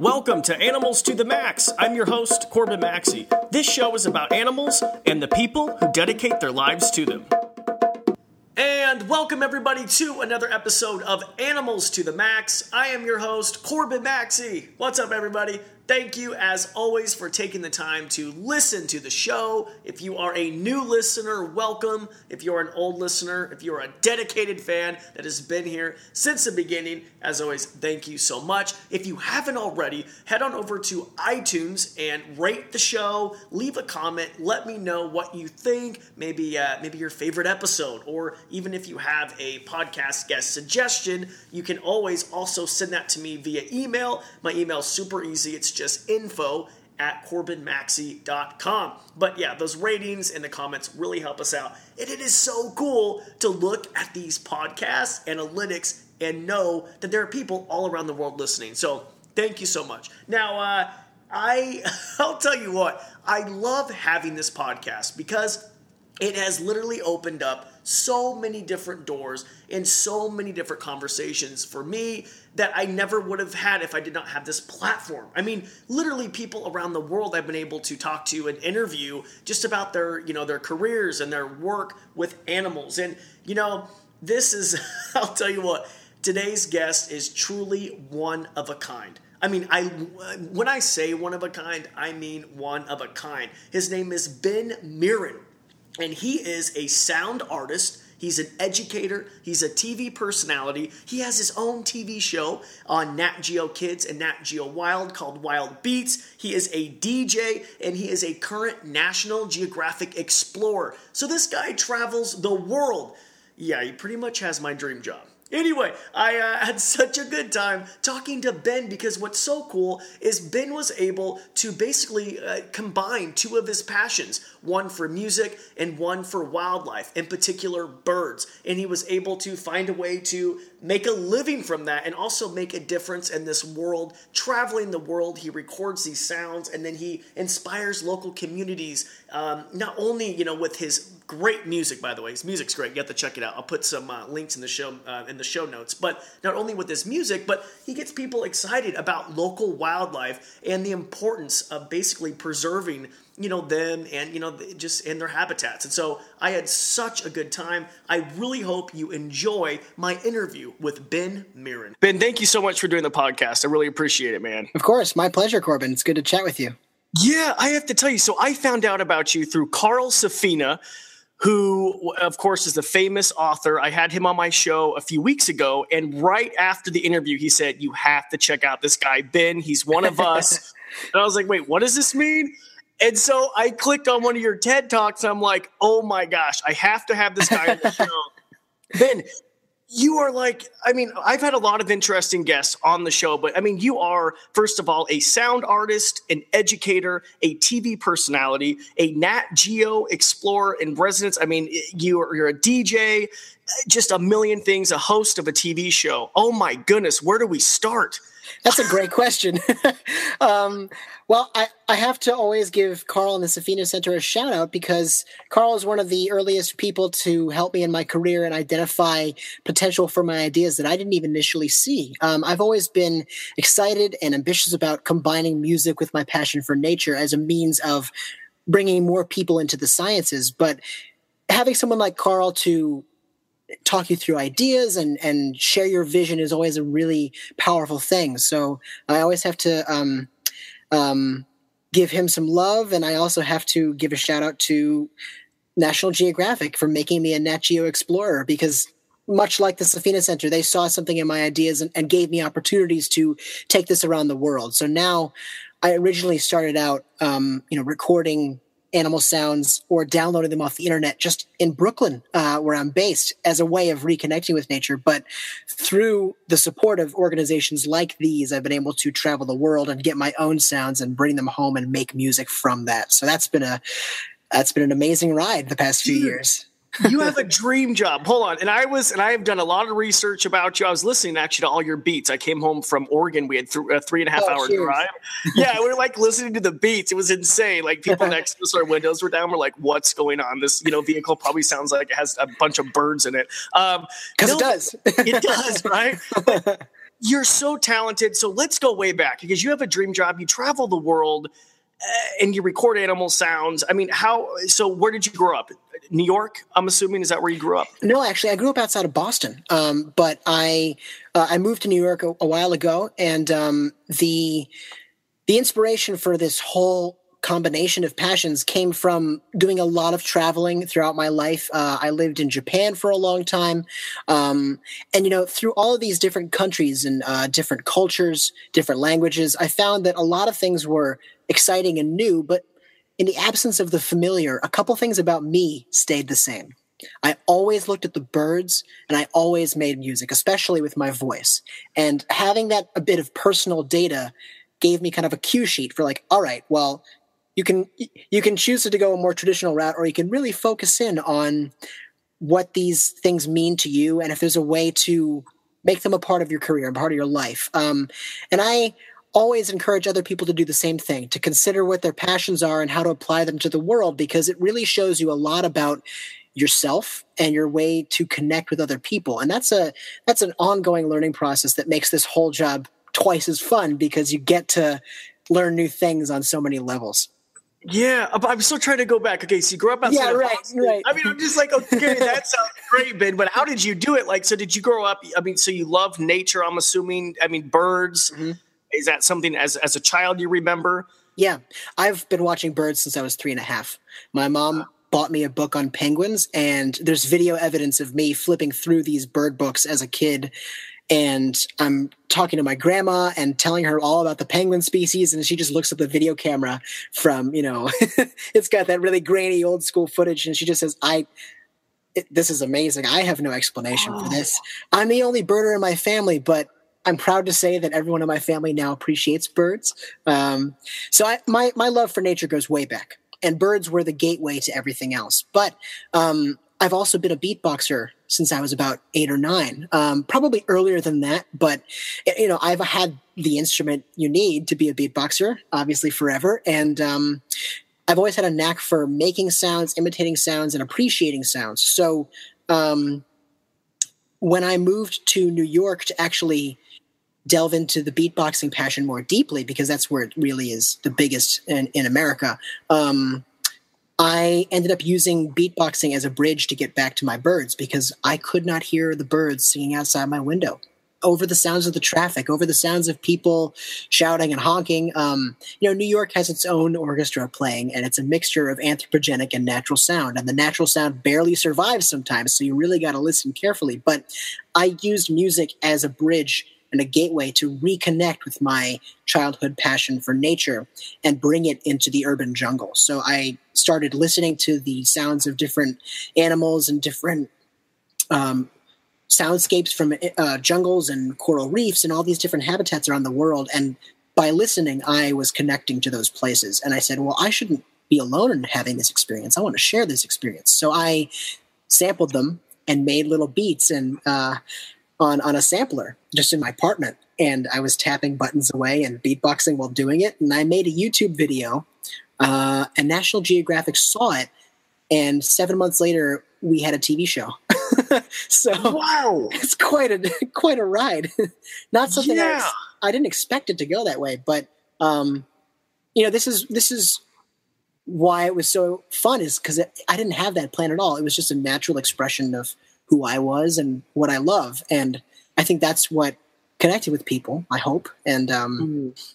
Welcome to Animals to the Max. I'm your host, Corbin Maxey. This show is about animals and the people who dedicate their lives to them. And welcome everybody to another episode of Animals to the Max. I am your host, Corbin Maxey. What's up, everybody? Thank you, as always, for taking the time to listen to the show. If you are a new listener, welcome. If you're an old listener, if you're a dedicated fan that has been here since the beginning, as always, thank you so much. If you haven't already, head on over to iTunes and rate the show. Leave a comment. Let me know what you think. Maybe, uh, maybe your favorite episode, or even if you have a podcast guest suggestion, you can always also send that to me via email. My email is super easy. It's just info at corbinmaxey.com. But yeah, those ratings and the comments really help us out. And it is so cool to look at these podcasts, analytics, and know that there are people all around the world listening. So thank you so much. Now, uh, I I'll tell you what, I love having this podcast because it has literally opened up so many different doors and so many different conversations for me that I never would have had if I did not have this platform. I mean, literally people around the world I've been able to talk to and interview just about their, you know, their careers and their work with animals. And, you know, this is I'll tell you what, today's guest is truly one of a kind. I mean, I when I say one of a kind, I mean one of a kind. His name is Ben Mirin and he is a sound artist. He's an educator. He's a TV personality. He has his own TV show on Nat Geo Kids and Nat Geo Wild called Wild Beats. He is a DJ and he is a current National Geographic explorer. So this guy travels the world. Yeah, he pretty much has my dream job. Anyway, I uh, had such a good time talking to Ben because what's so cool is Ben was able to basically uh, combine two of his passions one for music and one for wildlife, in particular birds. And he was able to find a way to make a living from that and also make a difference in this world, traveling the world. He records these sounds and then he inspires local communities, um, not only, you know, with his great music, by the way. His music's great. You have to check it out. I'll put some uh, links in the show uh, in the show notes. But not only with his music, but he gets people excited about local wildlife and the importance of basically preserving you know them and you know just in their habitats. And so i had such a good time. I really hope you enjoy my interview with ben mirin. Ben thank you so much for doing the podcast. I really appreciate it man. Of course. My pleasure corbin. It's good to chat with you. Yeah i have to tell you. So i found out about you through carl safina who, of course, is the famous author. I had him on my show a few weeks ago, and right after the interview, he said, You have to check out this guy, Ben. He's one of us. and I was like, Wait, what does this mean? And so I clicked on one of your TED Talks, and I'm like, Oh my gosh, I have to have this guy on the show. ben, you are like, I mean, I've had a lot of interesting guests on the show, but I mean, you are, first of all, a sound artist, an educator, a TV personality, a Nat Geo explorer in residence. I mean, you're, you're a DJ, just a million things, a host of a TV show. Oh my goodness, where do we start? That's a great question. um, well, I, I have to always give Carl and the Safina Center a shout out because Carl is one of the earliest people to help me in my career and identify potential for my ideas that I didn't even initially see. Um, I've always been excited and ambitious about combining music with my passion for nature as a means of bringing more people into the sciences. But having someone like Carl to talk you through ideas and and share your vision is always a really powerful thing. So I always have to um, um, give him some love, and I also have to give a shout out to National Geographic for making me a Nat Geo explorer because much like the Safina Center, they saw something in my ideas and, and gave me opportunities to take this around the world. So now I originally started out, um, you know, recording animal sounds or downloading them off the internet just in Brooklyn, uh, where I'm based, as a way of reconnecting with nature. But through the support of organizations like these, I've been able to travel the world and get my own sounds and bring them home and make music from that. So that's been a that's been an amazing ride the past few years you have a dream job. Hold on. And I was, and I have done a lot of research about you. I was listening actually to all your beats. I came home from Oregon. We had th- a three and a half oh, hour cheers. drive. Yeah, we were like listening to the beats. It was insane. Like people next to us, our windows were down. We're like, what's going on? This, you know, vehicle probably sounds like it has a bunch of birds in it. Um, Cause no, it does. it does, right? you're so talented. So let's go way back because you have a dream job. You travel the world and you record animal sounds. I mean, how? So where did you grow up? New York. I'm assuming is that where you grew up? No, actually, I grew up outside of Boston. Um, but I uh, I moved to New York a, a while ago, and um, the the inspiration for this whole combination of passions came from doing a lot of traveling throughout my life. Uh, I lived in Japan for a long time. Um, and, you know, through all of these different countries and uh, different cultures, different languages, I found that a lot of things were exciting and new, but in the absence of the familiar, a couple things about me stayed the same. I always looked at the birds and I always made music, especially with my voice. And having that a bit of personal data gave me kind of a cue sheet for like, all right, well, you can you can choose to go a more traditional route or you can really focus in on what these things mean to you and if there's a way to make them a part of your career a part of your life. Um, and i always encourage other people to do the same thing to consider what their passions are and how to apply them to the world because it really shows you a lot about yourself and your way to connect with other people. And that's a that's an ongoing learning process that makes this whole job twice as fun because you get to learn new things on so many levels yeah, but I'm still trying to go back. Okay, so you grew up outside yeah, right, Boston. right. I mean, I'm just like, okay, that sounds great, Ben. But how did you do it? Like, so did you grow up? I mean, so you love nature? I'm assuming. I mean, birds. Mm-hmm. Is that something as as a child you remember? Yeah, I've been watching birds since I was three and a half. My mom bought me a book on penguins, and there's video evidence of me flipping through these bird books as a kid and I'm talking to my grandma and telling her all about the penguin species, and she just looks at the video camera from, you know, it's got that really grainy old school footage, and she just says, "I." It, this is amazing. I have no explanation oh. for this. I'm the only birder in my family, but I'm proud to say that everyone in my family now appreciates birds. Um, so I, my my love for nature goes way back, and birds were the gateway to everything else. But um, I've also been a beatboxer since I was about eight or nine, um, probably earlier than that. But you know, I've had the instrument you need to be a beatboxer, obviously forever, and um, I've always had a knack for making sounds, imitating sounds, and appreciating sounds. So um, when I moved to New York to actually delve into the beatboxing passion more deeply, because that's where it really is the biggest in, in America. Um, I ended up using beatboxing as a bridge to get back to my birds because I could not hear the birds singing outside my window over the sounds of the traffic, over the sounds of people shouting and honking. Um, you know, New York has its own orchestra playing, and it's a mixture of anthropogenic and natural sound. And the natural sound barely survives sometimes, so you really got to listen carefully. But I used music as a bridge and a gateway to reconnect with my childhood passion for nature and bring it into the urban jungle. So I started listening to the sounds of different animals and different um, soundscapes from uh, jungles and coral reefs and all these different habitats around the world. And by listening, I was connecting to those places. And I said, well, I shouldn't be alone in having this experience. I want to share this experience. So I sampled them and made little beats. And uh, on on a sampler just in my apartment and I was tapping buttons away and beatboxing while doing it and I made a YouTube video uh, and National Geographic saw it and 7 months later we had a TV show. so wow, it's quite a quite a ride. Not something yeah. I, I, didn't expect it to go that way, but um, you know, this is this is why it was so fun is because I didn't have that plan at all. It was just a natural expression of who I was and what I love. And I think that's what connected with people, I hope. And um, mm.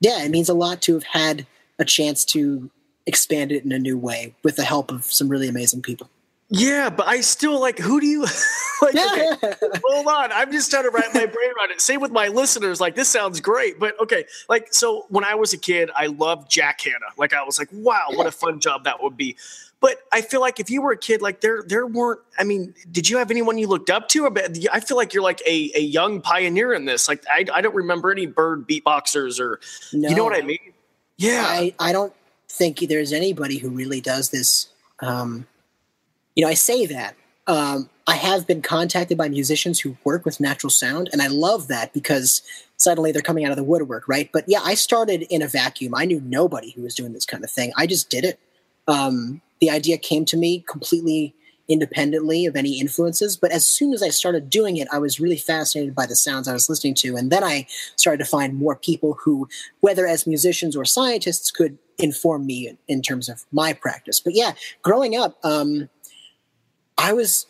yeah, it means a lot to have had a chance to expand it in a new way with the help of some really amazing people. Yeah, but I still like. Who do you like? Okay, hold on, I'm just trying to wrap my brain around it. Same with my listeners. Like, this sounds great, but okay. Like, so when I was a kid, I loved Jack Hanna. Like, I was like, wow, what a fun job that would be. But I feel like if you were a kid, like there, there weren't. I mean, did you have anyone you looked up to? I feel like you're like a, a young pioneer in this. Like I, I don't remember any bird beatboxers or, no, you know what I mean? Yeah, I, I don't think there's anybody who really does this. Um, you know, I say that. Um, I have been contacted by musicians who work with natural sound, and I love that because suddenly they're coming out of the woodwork, right? But yeah, I started in a vacuum. I knew nobody who was doing this kind of thing. I just did it. Um, the idea came to me completely independently of any influences. But as soon as I started doing it, I was really fascinated by the sounds I was listening to. And then I started to find more people who, whether as musicians or scientists, could inform me in terms of my practice. But yeah, growing up, um, I was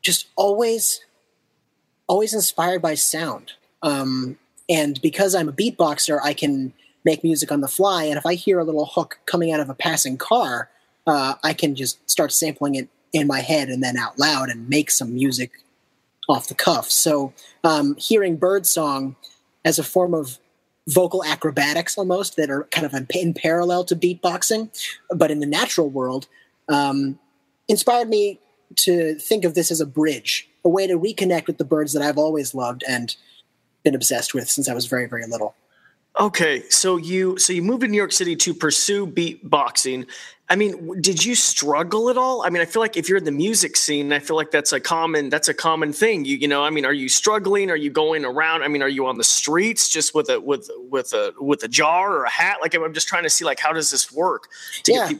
just always, always inspired by sound. Um, and because I'm a beatboxer, I can make music on the fly. And if I hear a little hook coming out of a passing car, uh, I can just start sampling it in my head and then out loud and make some music off the cuff. So um, hearing birdsong as a form of vocal acrobatics almost that are kind of in parallel to beatboxing, but in the natural world, um, inspired me to think of this as a bridge, a way to reconnect with the birds that I've always loved and been obsessed with since I was very, very little. Okay, so you so you moved to New York City to pursue beatboxing. I mean, did you struggle at all? I mean, I feel like if you're in the music scene, I feel like that's a common that's a common thing. You you know, I mean, are you struggling? Are you going around? I mean, are you on the streets just with a with with a with a jar or a hat? Like, I'm just trying to see like how does this work? yeah.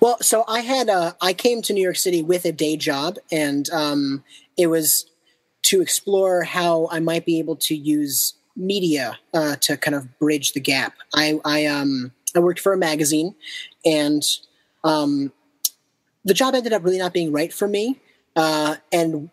Well, so I had a, I came to New York City with a day job, and um, it was to explore how I might be able to use media uh, to kind of bridge the gap. I, I um I worked for a magazine, and um, the job ended up really not being right for me, uh, and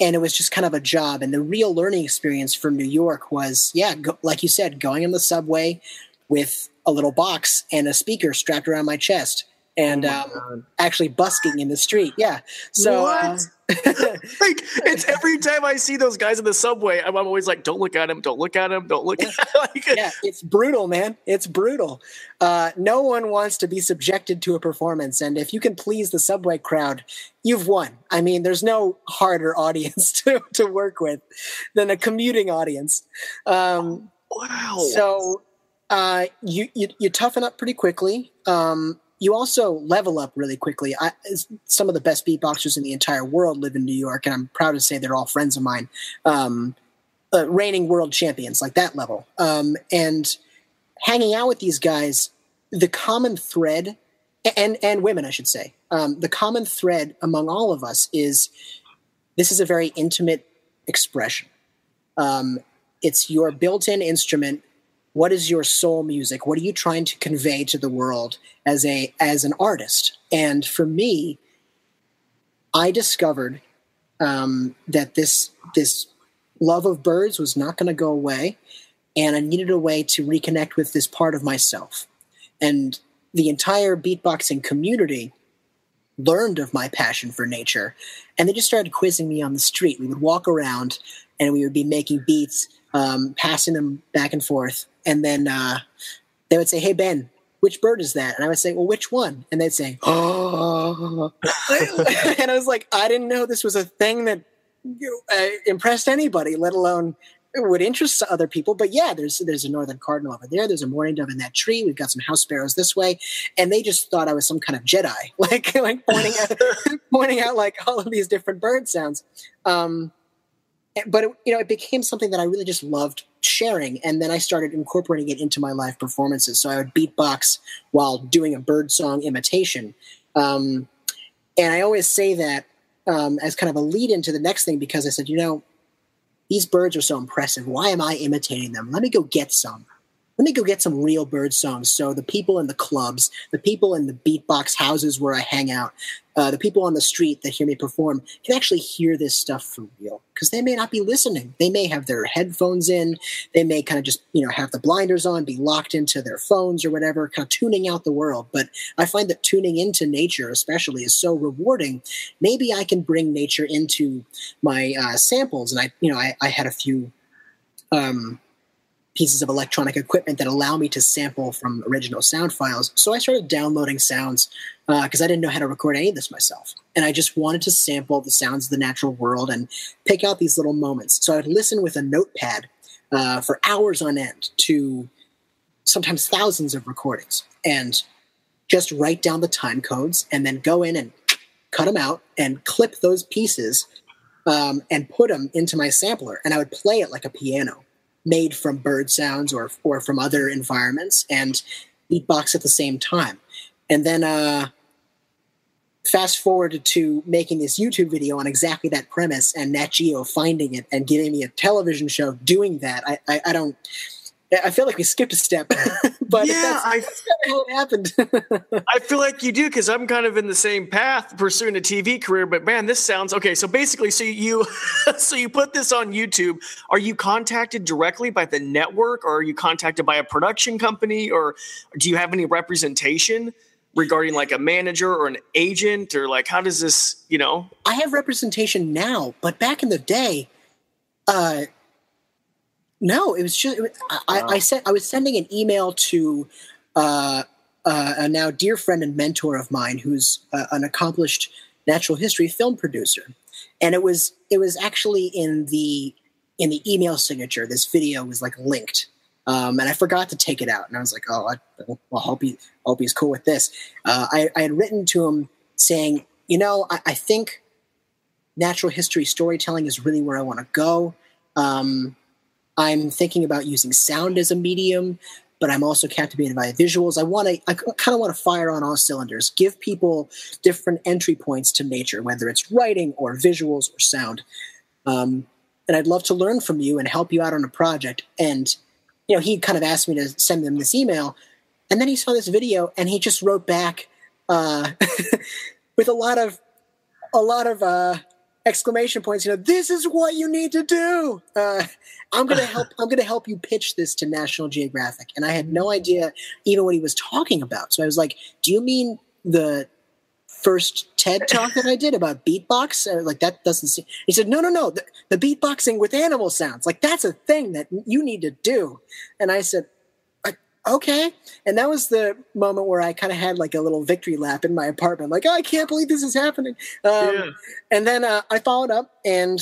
and it was just kind of a job. And the real learning experience from New York was, yeah, go, like you said, going in the subway with a little box and a speaker strapped around my chest and oh um, actually busking in the street. Yeah. So, uh, like, it's every time I see those guys in the subway, I'm, I'm always like, don't look at him, don't look at him, don't look yeah. at like, yeah, it's brutal, man. It's brutal. Uh, no one wants to be subjected to a performance. And if you can please the subway crowd, you've won. I mean, there's no harder audience to, to work with than a commuting audience. Um, wow. So, uh, you, you, you toughen up pretty quickly. Um, you also level up really quickly. I, some of the best beatboxers in the entire world live in New York, and I'm proud to say they're all friends of mine. Um, uh, reigning world champions, like that level. Um, and hanging out with these guys, the common thread, and and women, I should say, um, the common thread among all of us is this is a very intimate expression. Um, it's your built-in instrument what is your soul music? What are you trying to convey to the world as a as an artist? And for me i discovered um, that this this love of birds was not going to go away and i needed a way to reconnect with this part of myself. And the entire beatboxing community learned of my passion for nature and they just started quizzing me on the street. We would walk around and we would be making beats um, passing them back and forth and then uh, they would say, "Hey Ben, which bird is that?" And I would say, "Well, which one?" And they'd say, "Oh," and I was like, "I didn't know this was a thing that uh, impressed anybody, let alone." would interest other people, but yeah, there's there's a northern cardinal over there. There's a mourning dove in that tree. We've got some house sparrows this way, and they just thought I was some kind of Jedi, like like pointing out pointing out like all of these different bird sounds. Um, but it, you know, it became something that I really just loved sharing and then i started incorporating it into my live performances. So i would beatbox while doing a bird song imitation. Um, and i always say that um, as kind of a lead into the next thing because i said you know these birds are so impressive. Why am i imitating them? Let me go get some let me go get some real bird songs so the people in the clubs, the people in the beatbox houses where I hang out, uh, the people on the street that hear me perform can actually hear this stuff for real because they may not be listening. They may have their headphones in. They may kind of just, you know, have the blinders on, be locked into their phones or whatever, kind of tuning out the world. But I find that tuning into nature, especially, is so rewarding. Maybe I can bring nature into my uh, samples. And I, you know, I, I had a few um, pieces of electronic equipment that allow me to sample from original sound files. So I started downloading sounds because uh, I didn't know how to record any of this myself. And I just wanted to sample the sounds of the natural world and pick out these little moments. So I would listen with a notepad uh, for hours on end to sometimes thousands of recordings and just write down the time codes and then go in and cut them out and clip those pieces um, and put them into my sampler. And I would play it like a piano made from bird sounds or or from other environments and beatbox at the same time. And then uh, fast forward to making this YouTube video on exactly that premise and Nat Geo finding it and giving me a television show doing that. I, I, I don't. I feel like we skipped a step, but Yeah, that's, I- that's how it happened. I feel like you do because I'm kind of in the same path pursuing a TV career. But man, this sounds okay. So basically, so you so you put this on YouTube. Are you contacted directly by the network, or are you contacted by a production company, or do you have any representation regarding like a manager or an agent, or like how does this? You know, I have representation now, but back in the day, uh, no, it was just it was- I, I, I sent I was sending an email to uh, uh, a now dear friend and mentor of mine, who's uh, an accomplished natural history film producer, and it was it was actually in the in the email signature. This video was like linked. Um, and I forgot to take it out, and I was like, "Oh, I, well, hope he hope he's cool with this." Uh, I, I had written to him saying, "You know, I, I think natural history storytelling is really where I want to go. Um, I'm thinking about using sound as a medium, but I'm also captivated by visuals. I want to, I kind of want to fire on all cylinders, give people different entry points to nature, whether it's writing or visuals or sound. Um, and I'd love to learn from you and help you out on a project. And, you know, he kind of asked me to send them this email. And then he saw this video and he just wrote back uh, with a lot of, a lot of, uh, exclamation points you know this is what you need to do. Uh, i'm gonna help i'm gonna help you pitch this to national geographic and i had no idea even what he was talking about. So i was like do you mean the first ted talk that i did about beatbox? Like that doesn't seem he said no no no the, the beatboxing with animal sounds like that's a thing that you need to do. And i said "I- okay and that was the moment where i kind of had like a little victory lap in my apartment like oh, i can't believe this is happening um, Yeah. and then uh, I followed up, and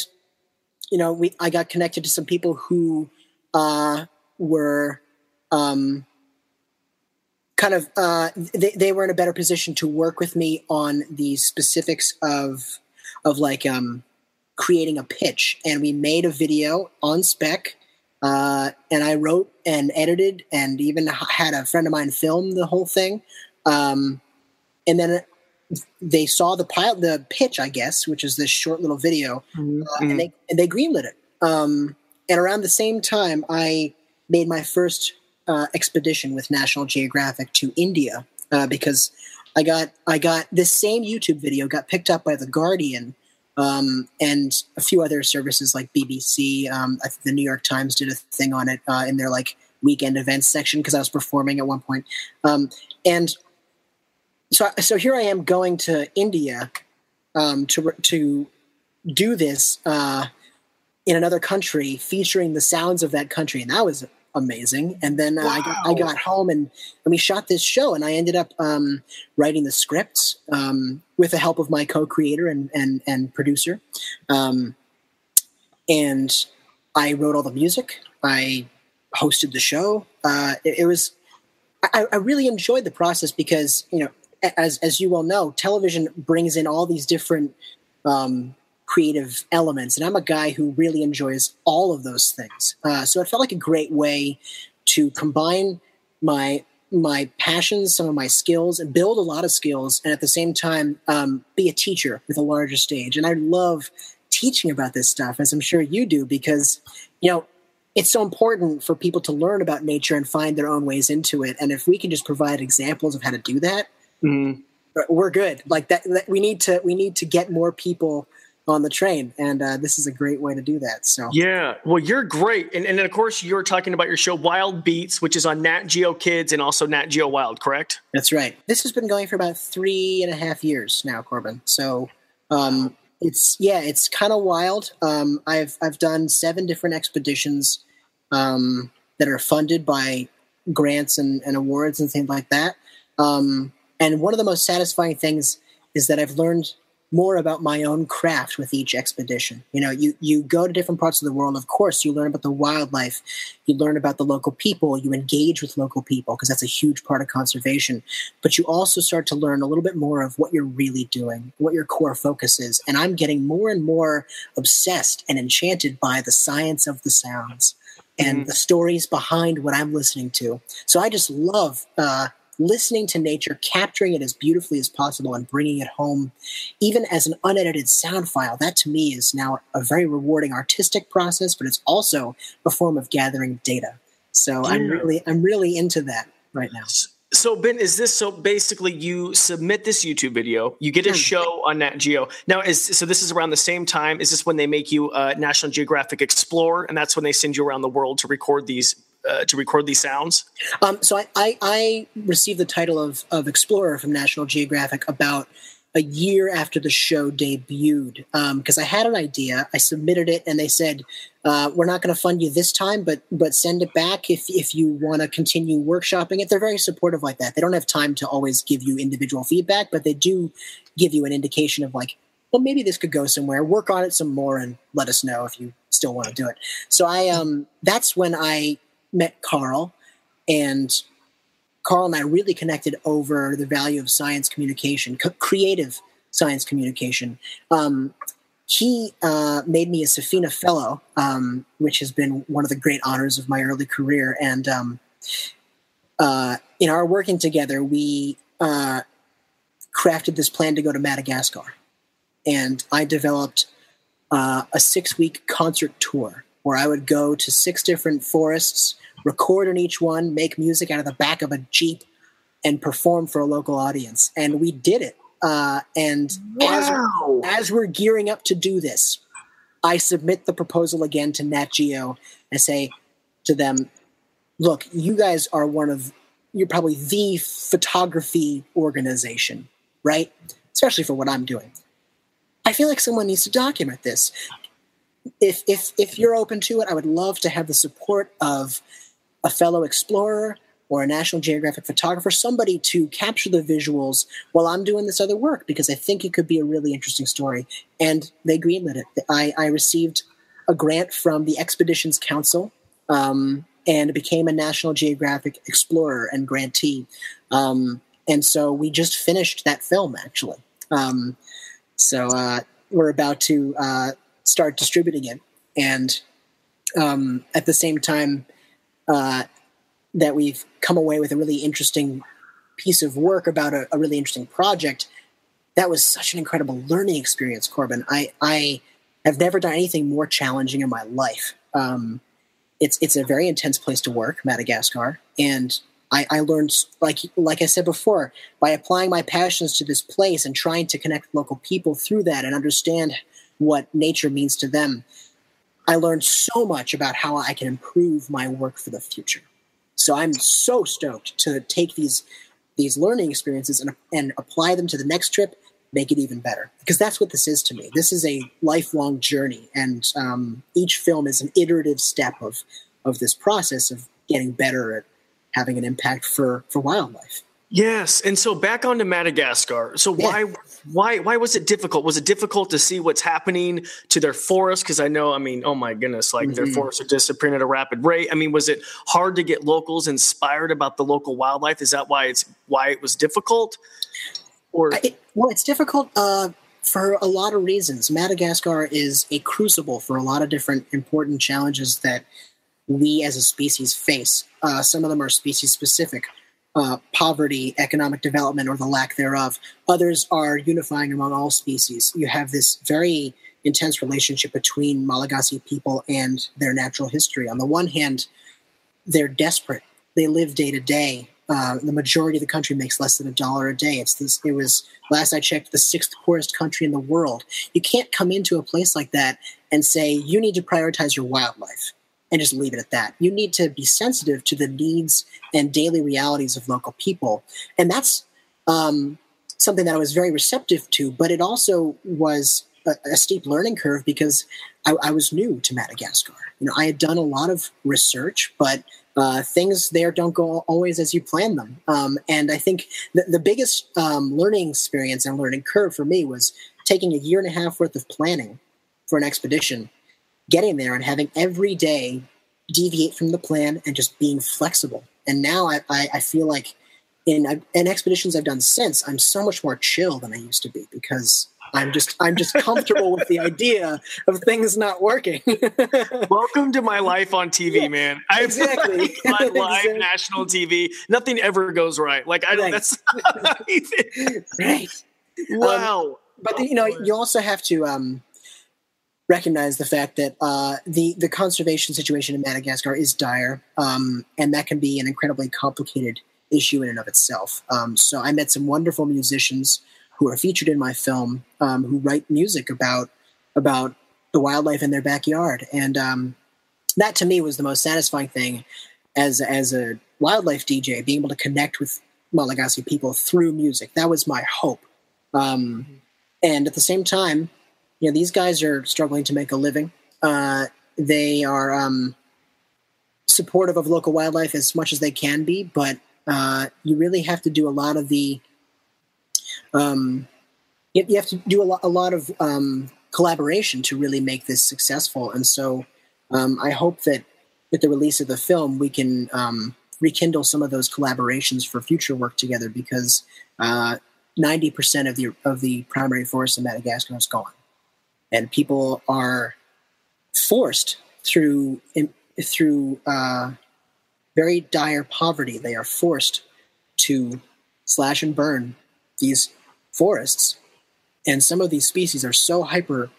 you know, we I got connected to some people who uh, were um, kind of uh, they they were in a better position to work with me on the specifics of of like um, creating a pitch, and we made a video on spec. Uh, and I wrote and edited, and even had a friend of mine film the whole thing. Um, and then they saw the pilot, the pitch, I guess, which is this short little video, uh, Mhm. and they and they greenlit it. Um, and around the same time, I made my first uh, expedition with National Geographic to India uh, because I got I got this same YouTube video got picked up by the Guardian um, and a few other services like BBC. Um, I think the New York Times did a thing on it uh, in their like weekend events section because I was performing at one point. Um, and so so here I am going to India um, to to do this uh, in another country, featuring the sounds of that country, and that was amazing. And then uh, I, got, I got home and, and we shot this show, and I ended up um, writing the script um, with the help of my co-creator and and, and producer, um, and I wrote all the music. I hosted the show. Uh, it, it was I, I really enjoyed the process because you know as as you well know, television brings in all these different um, creative elements, and I'm a guy who really enjoys all of those things. Uh, so it felt like a great way to combine my my passions, some of my skills, and build a lot of skills, and at the same time um, be a teacher with a larger stage. And I love teaching about this stuff, as I'm sure you do, because you know it's so important for people to learn about nature and find their own ways into it. And if we can just provide examples of how to do that, Mhm. we're good. Like that, that we need to we need to get more people on the train, and uh, this is a great way to do that. So Yeah, well, you're great, and and then of course you're talking about your show Wild Beats, which is on Nat Geo Kids and also Nat Geo Wild, correct? that's right. This has been going for about three and a half years now, Corbin. So um, it's yeah, it's kind of wild. Um, I've I've done seven different expeditions um, that are funded by grants and, and awards and things like that. Um, and one of the most satisfying things is that I've learned more about my own craft with each expedition. You know, you you go to different parts of the world. Of course, you learn about the wildlife, you learn about the local people, you engage with local people because that's a huge part of conservation. But you also start to learn a little bit more of what you're really doing, what your core focus is. And I'm getting more and more obsessed and enchanted by the science of the sounds and Mhm. the stories behind what I'm listening to. So I just love uh, listening to nature, capturing it as beautifully as possible, and bringing it home, even as an unedited sound file. That to me is now a very rewarding artistic process, but it's also a form of gathering data. So yeah. I'm really, I'm really into that right now. So Ben, is this so basically you submit this YouTube video, you get a hmm. show on Nat Geo. Now is so this is around the same time. Is this when they make you a National Geographic Explorer, and that's when they send you around the world to record these uh, to record these sounds? Um, so I, I, I received the title of of Explorer from National Geographic about a year after the show debuted because um, I had an idea. I submitted it, and they said, uh, "We're not going to fund you this time, but but send it back if if you want to continue workshopping it." They're very supportive like that. They don't have time to always give you individual feedback, but they do give you an indication of like, well, maybe this could go somewhere. Work on it some more, and let us know if you still want to do it. So I um that's when I met Carl, and Carl and I really connected over the value of science communication, co- creative science communication. Um, he uh, made me a Safina Fellow, um, which has been one of the great honors of my early career. And um, uh, in our working together, we uh, crafted this plan to go to Madagascar. And I developed uh, a six week concert tour where I would go to six different forests record in each one, make music out of the back of a Jeep, and perform for a local audience. And we did it. Uh, and wow. as, as we're gearing up to do this, I submit the proposal again to Nat Geo and say to them, look, you guys are one of, you're probably the photography organization, right? Especially for what I'm doing. I feel like someone needs to document this. If, if, if you're open to it, I would love to have the support of a fellow explorer or a National Geographic photographer, somebody to capture the visuals while I'm doing this other work because I think it could be a really interesting story. And they greenlit it. I, I received a grant from the Expeditions Council um, and became a National Geographic explorer and grantee. Um, and so we just finished that film actually. Um, so uh, we're about to uh, start distributing it. And um, at the same time, uh, that we've come away with a really interesting piece of work about a, a, really interesting project. That was such an incredible learning experience, Corbin. I, I have never done anything more challenging in my life. Um, it's it's a very intense place to work, Madagascar, and I, I, learned like like I said before by applying my passions to this place and trying to connect local people through that and understand what nature means to them. I learned so much about how I can improve my work for the future. So I'm so stoked to take these these learning experiences and, and apply them to the next trip, make it even better. Because that's what this is to me. This is a lifelong journey, and um, each film is an iterative step of of this process of getting better at having an impact for for wildlife. Yes, and so back onto Madagascar. So yeah. why why why was it difficult? Was it difficult to see what's happening to their forests? Because I know, I mean, oh my goodness, like mm-hmm. their forests are disappearing at a rapid rate. I mean, was it hard to get locals inspired about the local wildlife? Is that why it's why it was difficult? Or it, well, it's difficult uh, for a lot of reasons. Madagascar is a crucible for a lot of different important challenges that we as a species face. Uh, some of them are species specific uh, poverty, economic development, or the lack thereof. Others are unifying among all species. You have this very intense relationship between Malagasy people and their natural history. On the one hand, they're desperate. They live day to day. Uh, the majority of the country makes less than a dollar a day. It's this. It was last I checked, the sixth poorest country in the world. You can't come into a place like that and say you need to prioritize your wildlife and just leave it at that. You need to be sensitive to the needs and daily realities of local people. And that's um, something that I was very receptive to, but it also was a, a steep learning curve because I, I, was new to Madagascar. You know, I had done a lot of research, but uh, things there don't go always as you plan them. Um, and I think the, the biggest um, learning experience and learning curve for me was taking a year and a half worth of planning for an expedition getting there and having every day deviate from the plan and just being flexible. And now I, I, I feel like in, in expeditions I've done since, I'm so much more chill than I used to be because I'm just I'm just comfortable with the idea of things not working. Welcome to my life on TV, yeah, man. I exactly my live exactly. national TV. Nothing ever goes right. Like I don't. Right. That's right. Wow. Um, but you know, you also have to um, recognize the fact that uh, the the conservation situation in Madagascar is dire, um, and that can be an incredibly complicated issue in and of itself. Um, so I met some wonderful musicians who are featured in my film um, who write music about about the wildlife in their backyard, and um, that to me was the most satisfying thing as as a wildlife DJ, being able to connect with Malagasy people through music. That was my hope. Um, and at the same time, you know, these guys are struggling to make a living. Uh, they are um, supportive of local wildlife as much as they can be, but uh, you really have to do a lot of the. Um, you, you have to do a lot, a lot of um, collaboration to really make this successful, and so um, I hope that with the release of the film, we can um, rekindle some of those collaborations for future work together because uh, ninety percent of the of the primary forest in Madagascar is gone and people are forced through in, through uh, very dire poverty. They are forced to slash and burn these forests, and some of these species are so hyper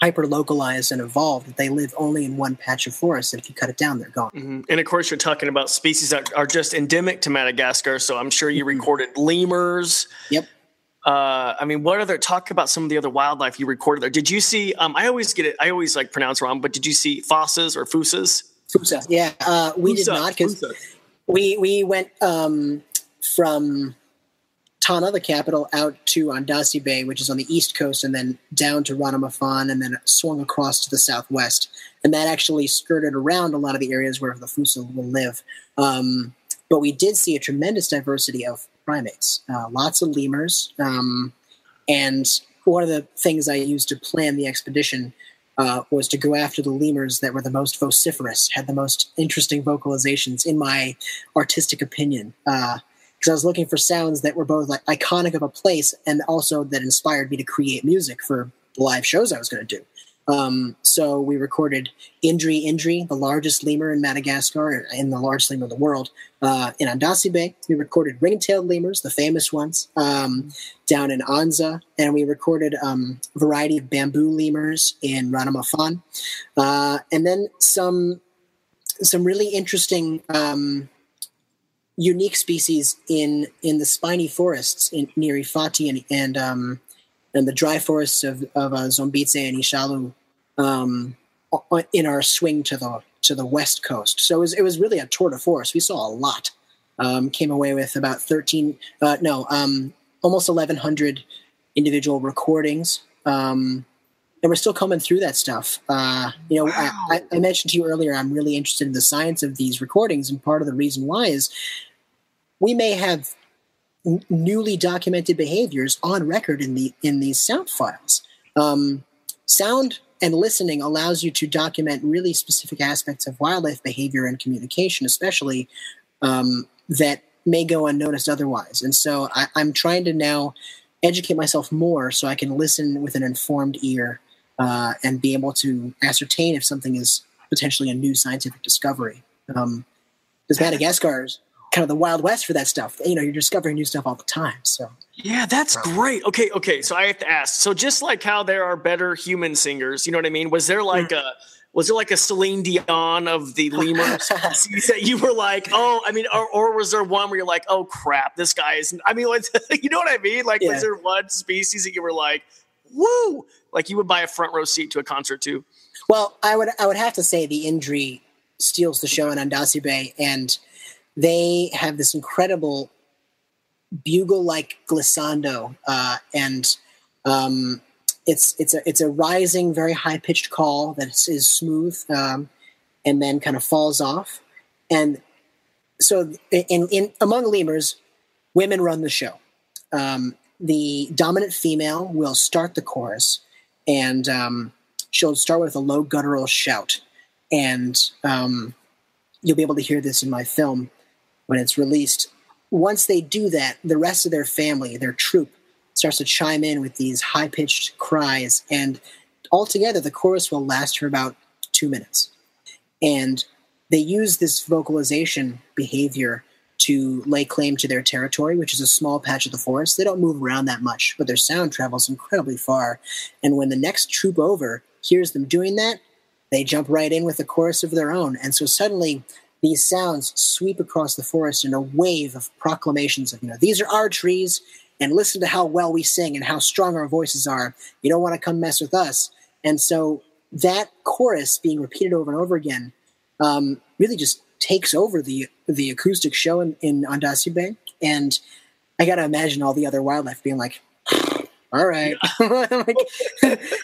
hyper localized and evolved that they live only in one patch of forest. And if you cut it down, they're gone. Mm-hmm. And of course, you're talking about species that are just endemic to Madagascar. So I'm sure you mm-hmm. recorded lemurs. Yep. Uh, I mean, what other talk about some of the other wildlife you recorded there? Did you see? Um, I always get it. I always like pronounce wrong, but did you see fosses or fusas? Fusa, yeah. Uh, we Fusa, did not because we we went um, from Tana, the capital, out to Andasibe, which is on the east coast, and then down to Ranomafana, and then swung across to the southwest. And that actually skirted around a lot of the areas where the Fusa will live. Um, but we did see a tremendous diversity of primates, uh, lots of lemurs. Um, and one of the things I used to plan the expedition uh, was to go after the lemurs that were the most vociferous, had the most interesting vocalizations, in my artistic opinion. Because uh, I was looking for sounds that were both like iconic of a place and also that inspired me to create music for the live shows I was going to do. Um, so we recorded Indri Indri, the largest lemur in Madagascar and the largest lemur in the world, uh, in Andasibe. We recorded ring-tailed lemurs, the famous ones, um, down in Anja, and we recorded um, a variety of bamboo lemurs in Ranomafana, uh, and then some some really interesting. Um, unique species in in the spiny forests in, near Ifaty and, and um, and the dry forests of, of uh, and Isalo um, in our swing to the to the west coast. So it was, it was really a tour de force. We saw a lot. Um, came away with about 13, uh, no, um, almost 1,100 individual recordings. Um, and we're still coming through that stuff. Uh, you know, wow. I, I, mentioned to you earlier, I'm really interested in the science of these recordings. And part of the reason why is we may have newly documented behaviors on record in the in these sound files. Um, sound and listening allows you to document really specific aspects of wildlife behavior and communication, especially um, that may go unnoticed otherwise. And so I, I'm trying to now educate myself more so I can listen with an informed ear uh, and be able to ascertain if something is potentially a new scientific discovery. Um, because Madagascar's kind of the wild west for that stuff. You know, you're discovering new stuff all the time. So yeah, that's great. Okay, okay. So I have to ask. So just like how there are better human singers, you know what I mean? Was there like mm. a was there like a Celine Dion of the lemurs that you were like, oh, I mean, or, or, was there one where you're like, oh crap, this guy is? I mean, you know what I mean? Like, yeah. was there one species that you were like, woo, like you would buy a front row seat to a concert too? Well, I would I would have to say the indri steals the show in Andasibe, and they have this incredible bugle like glissando, uh, and um, it's it's a it's a rising, very high pitched call that is smooth, um, and then kind of falls off. And so, in, in among lemurs, women run the show. Um, the dominant female will start the chorus, and um, she'll start with a low guttural shout, and um, you'll be able to hear this in my film when it's released. Once they do that, the rest of their family, their troop, starts to chime in with these high pitched cries. And altogether, the chorus will last for about two minutes. And they use this vocalization behavior to lay claim to their territory, which is a small patch of the forest. They don't move around that much, but their sound travels incredibly far. And when the next troop over hears them doing that, they jump right in with a chorus of their own. And so suddenly these sounds sweep across the forest in a wave of proclamations of, you know, these are our trees, and listen to how well we sing and how strong our voices are. You don't want to come mess with us. And so that chorus being repeated over and over again um, really just takes over the the acoustic show in, in And I got to imagine all the other wildlife being like, all right, like,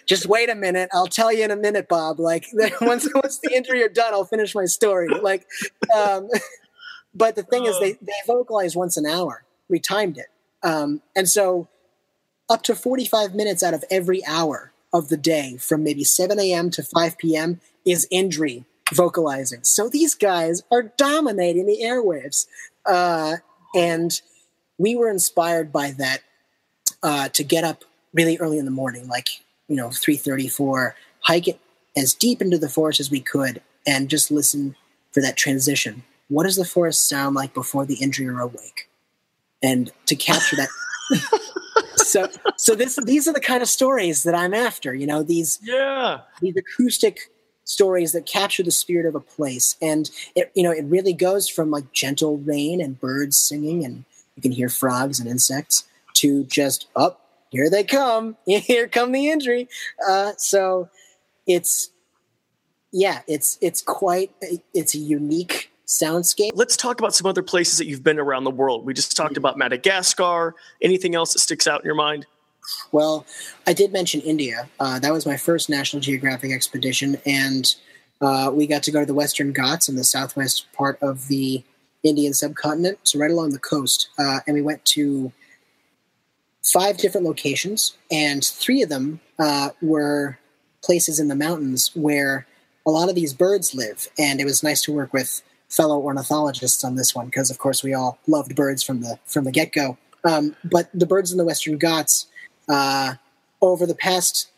just wait a minute. I'll tell you in a minute, Bob. Like once once the indri are done, I'll finish my story. Like, um, but the thing is, they they vocalize once an hour. We timed it, um, and so up to forty five minutes out of every hour of the day, from maybe seven a.m. to five p.m., is indri vocalizing. So these guys are dominating the airwaves, uh, and we were inspired by that uh, to get up really early in the morning, like you know three thirty four, hike it as deep into the forest as we could, and just listen for that transition. What does the forest sound like before the Indri are awake? And to capture that. so so this these are the kind of stories that I'm after. You know these yeah these acoustic stories that capture the spirit of a place, and it you know it really goes from like gentle rain and birds singing, and you can hear frogs and insects to just up oh, here they come. Here come the indri. Uh, so it's yeah it's it's quite it's a unique soundscape. Let's talk about some other places that you've been around the world. We just talked about madagascar. Anything else that sticks out in your mind? Well i did mention india. Uh, that was my first national geographic expedition and uh, we got to go to the western ghats in the southwest part of the indian subcontinent so right along the coast. Uh, and we went to five different locations, and three of them uh, were places in the mountains where a lot of these birds live. And it was nice to work with fellow ornithologists on this one because, of course, we all loved birds from the from the get go. Um, but the birds in the Western Ghats, uh, over the past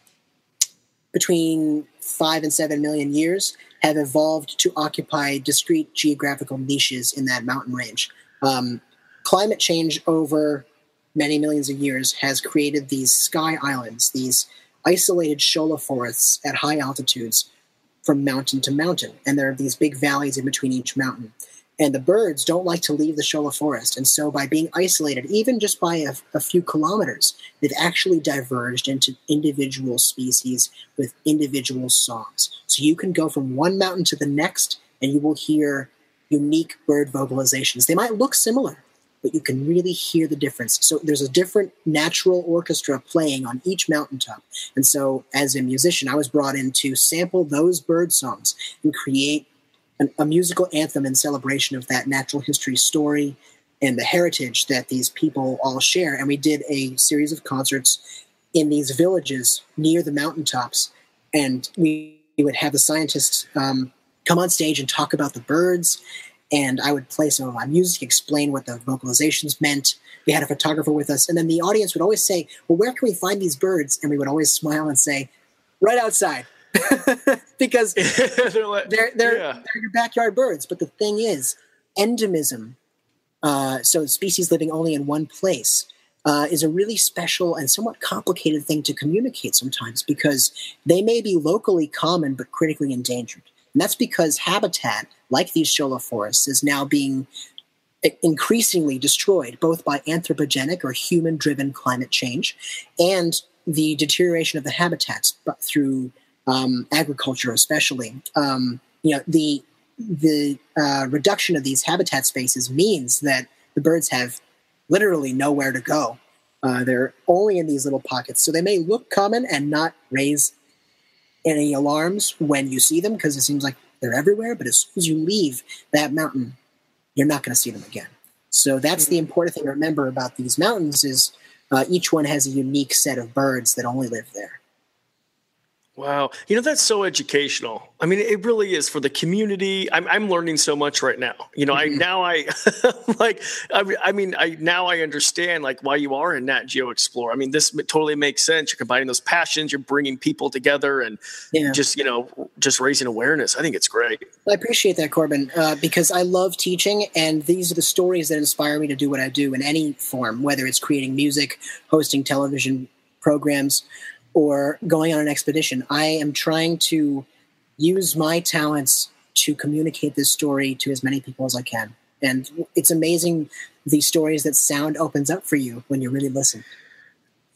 between five and seven million years, have evolved to occupy discrete geographical niches in that mountain range. Um, climate change over many millions of years has created these sky islands, these isolated shola forests at high altitudes from mountain to mountain. And there are these big valleys in between each mountain. And the birds don't like to leave the shola forest. And so, by being isolated, even just by a, a few kilometers, they've actually diverged into individual species with individual songs. So, you can go from one mountain to the next, and you will hear unique bird vocalizations. They might look similar, but you can really hear the difference. So there's a different natural orchestra playing on each mountaintop. And so as a musician, I was brought in to sample those bird songs and create an, a musical anthem in celebration of that natural history story and the heritage that these people all share. And we did a series of concerts in these villages near the mountaintops. And we, would have the scientists um, come on stage and talk about the birds and I would play some of my music, explain what the vocalizations meant. We had a photographer with us, and then the audience would always say, "Well, where can we find these birds?" And we would always smile and say, "Right outside," because they're like, they're they're, yeah. they're, your backyard birds. But the thing is, endemism, uh, so species living only in one place. Uh, is a really special and somewhat complicated thing to communicate sometimes because they may be locally common but critically endangered. And that's because habitat, like these shola forests, is now being increasingly destroyed, both by anthropogenic or human driven climate change and the deterioration of the habitats through um, agriculture, especially. Um, you know, the the uh, reduction of these habitat spaces means that the birds have literally nowhere to go. Uh, they're only in these little pockets, so they may look common and not raise any alarms when you see them because it seems like they're everywhere. But as soon as you leave that mountain, you're not going to see them again. So that's the important thing to remember about these mountains is uh, each one has a unique set of birds that only live there. Wow. You know, that's so educational. I mean, it really is for the community. I'm, I'm learning so much right now. You know, mm-hmm. I now I like, I, I, mean, I now I understand like why you are in Nat Geo Explore. I mean, this totally makes sense. You're combining those passions, you're bringing people together and yeah. just, you know, just raising awareness. I think it's great. I appreciate that, Corbin, uh, because I love teaching and these are the stories that inspire me to do what I do in any form, whether it's creating music, hosting television programs, or going on an expedition. I am trying to use my talents to communicate this story to as many people as I can. And it's amazing the stories that sound opens up for you when you really listen.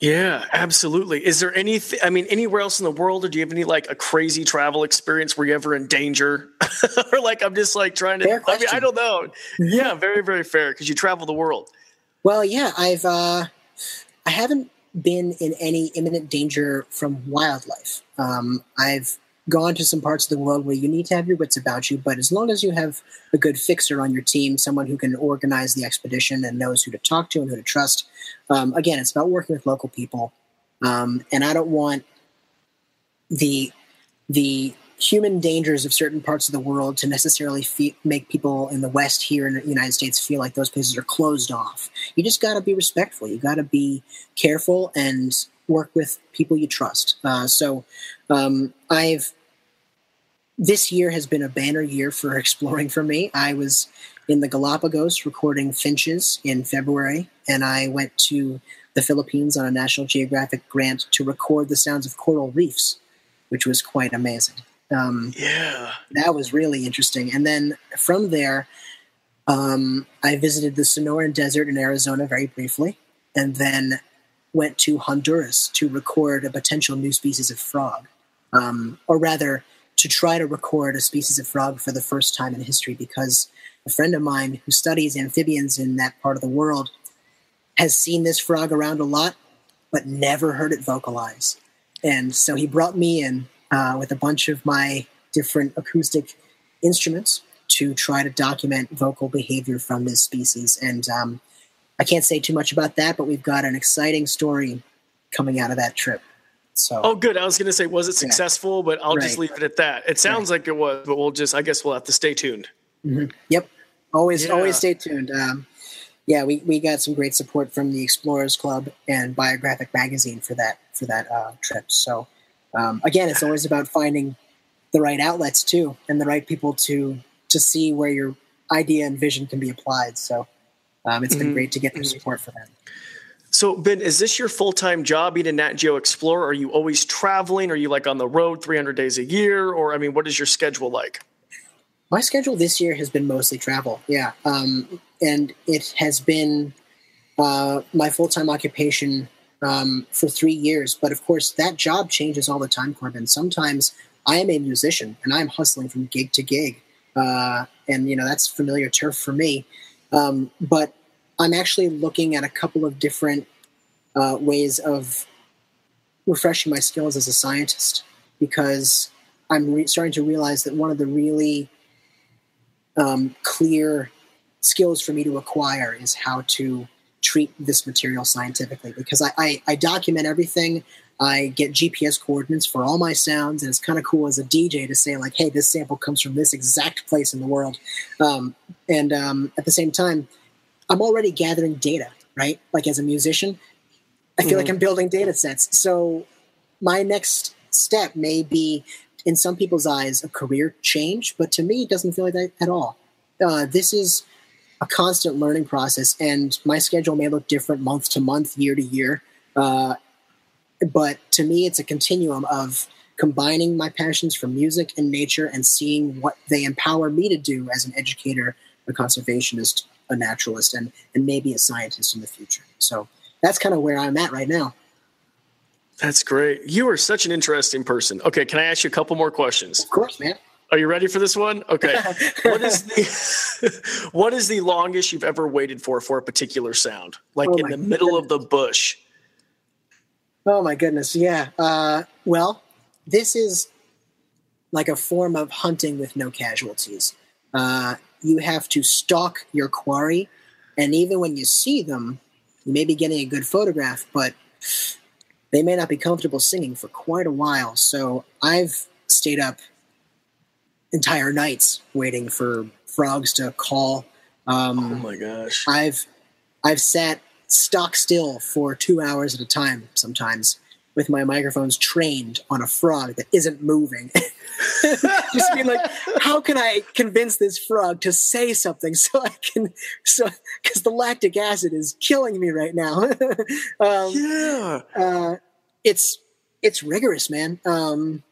Yeah, absolutely. Is there any, I mean, anywhere else in the world, or do you have any like a crazy travel experience where you're ever in danger? or like, I'm just like trying to, I mean, I don't know. Yeah, very, very fair because you travel the world. Well, yeah, I've, uh, I haven't been in any imminent danger from wildlife. Um, I've gone to some parts of the world where you need to have your wits about you, but as long as you have a good fixer on your team, someone who can organize the expedition and knows who to talk to and who to trust, um, again, it's about working with local people. Um, and I don't want the the human dangers of certain parts of the world to necessarily fe- make people in the West here in the United States feel like those places are closed off. You just got to be respectful. You got to be careful and work with people you trust. Uh, so um, I've this year has been a banner year for exploring for me. I was in the Galapagos recording finches in February, and I went to the Philippines on a National Geographic grant to record the sounds of coral reefs, which was quite amazing. Um, yeah, that was really interesting. And then from there, um, I visited the Sonoran Desert in Arizona very briefly, and then went to Honduras to record a potential new species of frog, um, or rather, to try to record a species of frog for the first time in history because a friend of mine who studies amphibians in that part of the world has seen this frog around a lot, but never heard it vocalize. And so he brought me in uh, with a bunch of my different acoustic instruments to try to document vocal behavior from this species. And um, I can't say too much about that, but we've got an exciting story coming out of that trip. So, oh, good. I was going to say, was it successful? Yeah. But I'll right. just leave it at that. It sounds right. like it was, but we'll just, I guess, we'll have to stay tuned. Mm-hmm. Yep. Always, yeah. always stay tuned. Um, yeah, we, we got some great support from the Explorers Club and Biographic Magazine for that for that uh, trip. So um, again, it's always about finding the right outlets too, and the right people to to see where your idea and vision can be applied. So um, it's been mm-hmm. great to get their mm-hmm. support for that. So, Ben, is this your full time job being a Nat Geo Explorer? Are you always traveling? Are you like on the road 300 days a year? Or, I mean, what is your schedule like? My schedule this year has been mostly travel. Yeah. Um, and it has been uh, my full time occupation um, for three years. But of course, that job changes all the time, Corbin. Sometimes I am a musician and I'm hustling from gig to gig. Uh, and, you know, that's familiar turf for me. Um, but I'm actually looking at a couple of different uh, ways of refreshing my skills as a scientist because I'm re- starting to realize that one of the really um, clear skills for me to acquire is how to treat this material scientifically because I, I, I document everything. I get GPS coordinates for all my sounds, and it's kind of cool as a DJ to say like, "Hey, this sample comes from this exact place in the world," um, and um, at the same time, I'm already gathering data, right? Like as a musician, I feel mm-hmm. like I'm building data sets. So my next step may be, in some people's eyes, a career change, but to me, it doesn't feel like that at all. Uh, this is a constant learning process, and my schedule may look different month to month, year to year. Uh, but to me, it's a continuum of combining my passions for music and nature and seeing what they empower me to do as an educator, a conservationist, a naturalist, and, and maybe a scientist in the future. So that's kind of where I'm at right now. That's great. You are such an interesting person. Okay, can I ask you a couple more questions? Of course, man. Are you ready for this one? Okay. what is the what is the longest you've ever waited for for a particular sound? Like oh in the goodness. middle of the bush. Oh my goodness. Yeah. Uh, well, this is like a form of hunting with no casualties. Uh, you have to stalk your quarry, and even when you see them, you may be getting a good photograph, but they may not be comfortable singing for quite a while. So I've stayed up entire nights waiting for frogs to call. Um, oh my gosh! I've I've sat stock still for two hours at a time sometimes with my microphones trained on a frog that isn't moving. Just being like, how can I convince this frog to say something so I can, so because the lactic acid is killing me right now. um, yeah, uh, it's it's rigorous, man. Um,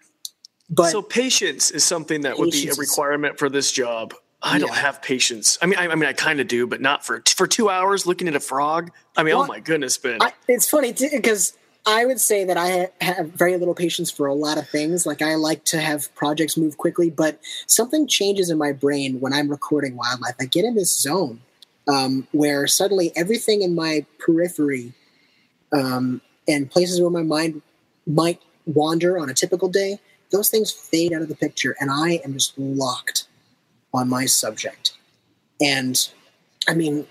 but so patience is something that would be a requirement for this job. I don't have patience. I mean, I, I mean, I kind of do, but not for for two hours looking at a frog. I mean, oh well, oh my goodness, Ben. I, it's funny because I would say that I have very little patience for a lot of things. Like I like to have projects move quickly, but something changes in my brain when I'm recording wildlife. I get in this zone um, where suddenly everything in my periphery um, and places where my mind might wander on a typical day, those things fade out of the picture, and I am just locked on my subject. And I mean,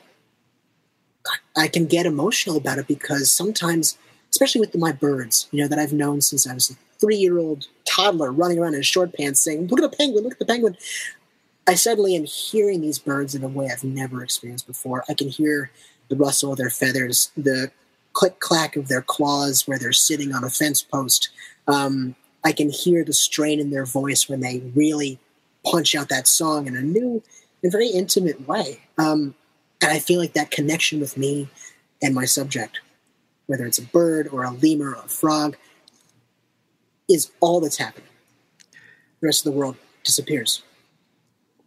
I can get emotional about it because sometimes especially with my birds, you know, that I've known since I was a three year old toddler running around in short pants saying, Look at the penguin, look at the penguin. I suddenly am hearing these birds in a way I've never experienced before. I can hear the rustle of their feathers, the click clack of their claws where they're sitting on a fence post. Um, I can hear the strain in their voice when they really punch out that song in a new and very intimate way. Um, and I feel like that connection with me and my subject whether it's a bird or a lemur or a frog, is all that's happening. The rest of the world disappears.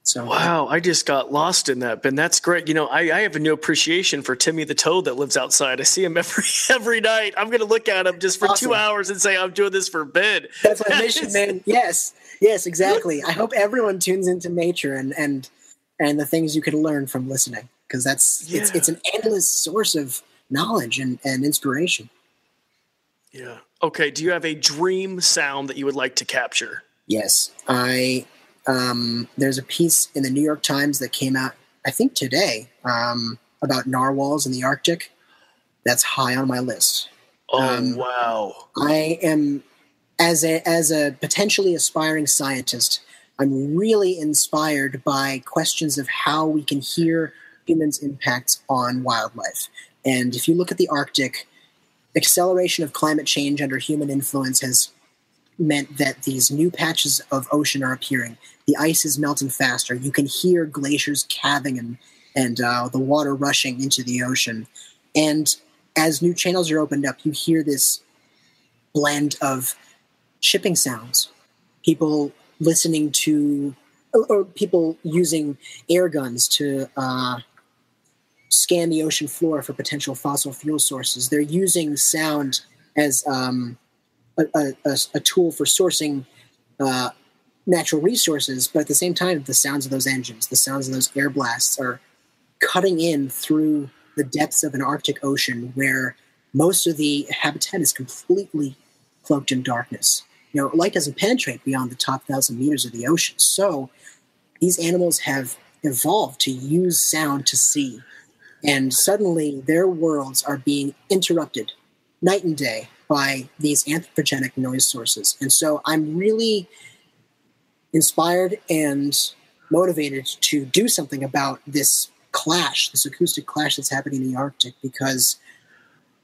So wow, I just got lost in that, Ben. That's great. You know, I, I have a new appreciation for Timmy the toad that lives outside. I see him every every night. I'm going to look at him just for awesome. two hours and say I'm doing this for Ben. That's my mission, man. Yes, yes, exactly. I hope everyone tunes into nature and and and the things you can learn from listening because that's yeah. it's it's an endless source of knowledge and, and inspiration. Yeah. Okay. Do you have a dream sound that you would like to capture? Yes. I um, there's a piece in the New York Times that came out, I think today, um, about narwhals in the Arctic. That's high on my list. Oh um, wow! I am as a as a potentially aspiring scientist. I'm really inspired by questions of how we can hear humans' impacts on wildlife. And if you look at the Arctic, acceleration of climate change under human influence has meant that these new patches of ocean are appearing. The ice is melting faster. You can hear glaciers calving and and uh, the water rushing into the ocean. And as new channels are opened up, you hear this blend of shipping sounds, people listening to, or people using air guns to uh, scan the ocean floor for potential fossil fuel sources. They're using sound as um, a, a, a, tool for sourcing uh, natural resources, but at the same time, the sounds of those engines, the sounds of those air blasts are cutting in through the depths of an Arctic Ocean where most of the habitat is completely cloaked in darkness. You know, light doesn't penetrate beyond the top thousand meters of the ocean. So these animals have evolved to use sound to see and suddenly their worlds are being interrupted night and day by these anthropogenic noise sources. And so I'm really inspired and motivated to do something about this clash, this acoustic clash that's happening in the Arctic, because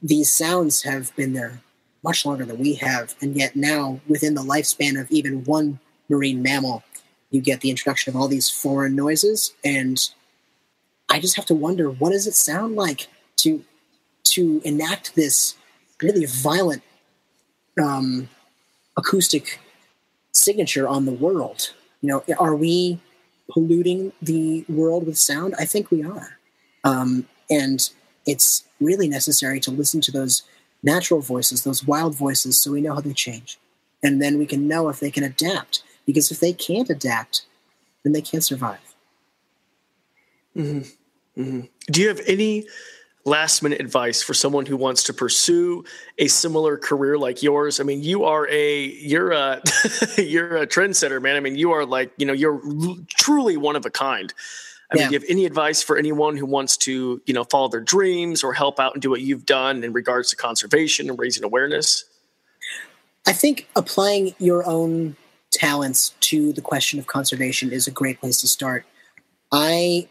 these sounds have been there much longer than we have. And yet now, within the lifespan of even one marine mammal, you get the introduction of all these foreign noises and I just have to wonder what does it sound like to to enact this really violent um, acoustic signature on the world. You know, are we polluting the world with sound? I think we are, um, and it's really necessary to listen to those natural voices, those wild voices, so we know how they change, and then we can know if they can adapt. Because if they can't adapt, then they can't survive. Mm-hmm. Mm-hmm. Do you have any last minute advice for someone who wants to pursue a similar career like yours? I mean, you are a you're a you're a trendsetter, man. I mean, you are like you know you're truly one of a kind. I mean, do you have any advice for anyone who wants to, you know, follow their dreams or help out and do what you've done in regards to conservation and raising awareness? I think applying your own talents to the question of conservation is a great place to start. I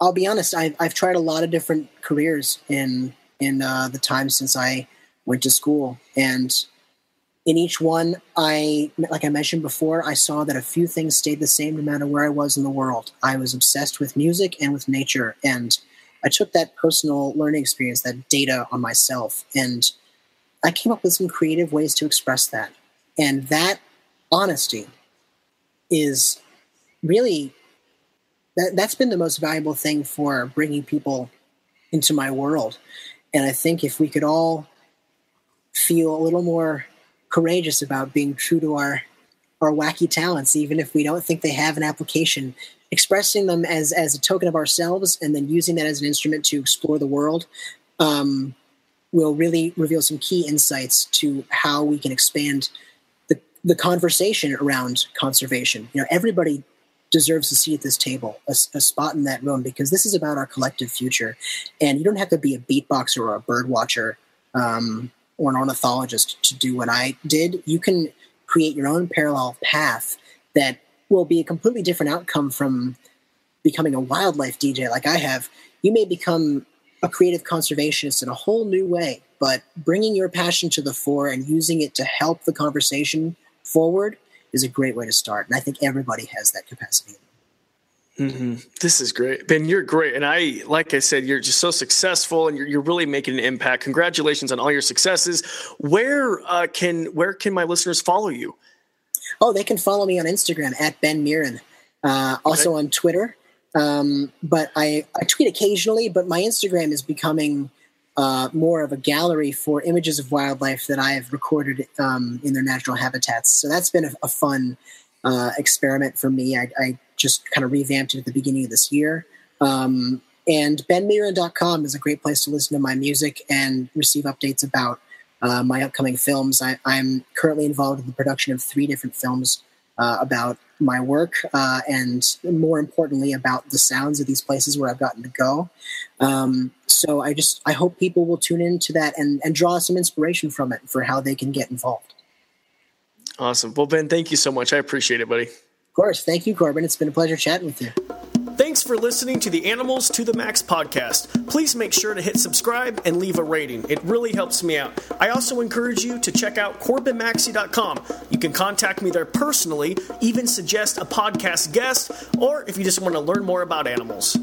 I'll be honest, I've, I've tried a lot of different careers in in uh, the time since I went to school, and in each one, I like I mentioned before, I saw that a few things stayed the same no matter where I was in the world. I was obsessed with music and with nature, and I took that personal learning experience, that data on myself, and I came up with some creative ways to express that. And that honesty is really that, that's been the most valuable thing for bringing people into my world. And I think if we could all feel a little more courageous about being true to our our wacky talents, even if we don't think they have an application, expressing them as as a token of ourselves, and then using that as an instrument to explore the world, um, will really reveal some key insights to how we can expand the the conversation around conservation. You know, everybody deserves a seat at this table, a, a, spot in that room, because this is about our collective future. And you don't have to be a beatboxer or a bird watcher um, or an ornithologist to do what I did. You can create your own parallel path that will be a completely different outcome from becoming a wildlife DJ like I have. You may become a creative conservationist in a whole new way, but bringing your passion to the fore and using it to help the conversation forward is a great way to start. And I think everybody has that capacity. Mm-hmm. This is great, Ben. You're great, and I, like I said, you're just so successful, and you're, you're really making an impact. Congratulations on all your successes. Where uh, can where can my listeners follow you? Oh, they can follow me on Instagram at Ben Mirin, uh, also okay. on Twitter. Um, but I, I tweet occasionally, but my Instagram is becoming uh, more of a gallery for images of wildlife that I have recorded um, in their natural habitats. So that's been a, a fun uh, experiment for me. I, I, just kind of revamped it at the beginning of this year. Um, and benmirin.com is a great place to listen to my music and receive updates about uh, my upcoming films. I, am currently involved in the production of three different films uh, about my work uh, and more importantly about the sounds of these places where I've gotten to go. Um, so I just I hope people will tune into that and, and draw some inspiration from it for how they can get involved. Awesome. Well, Ben, thank you so much. I appreciate it, buddy. Of course. Thank you, Corbin. It's been a pleasure chatting with you. Thanks for listening to the Animals to the Max podcast. Please make sure to hit subscribe and leave a rating. It really helps me out. I also encourage you to check out CorbinMaxey.com. You can contact me there personally, even suggest a podcast guest, or if you just want to learn more about animals.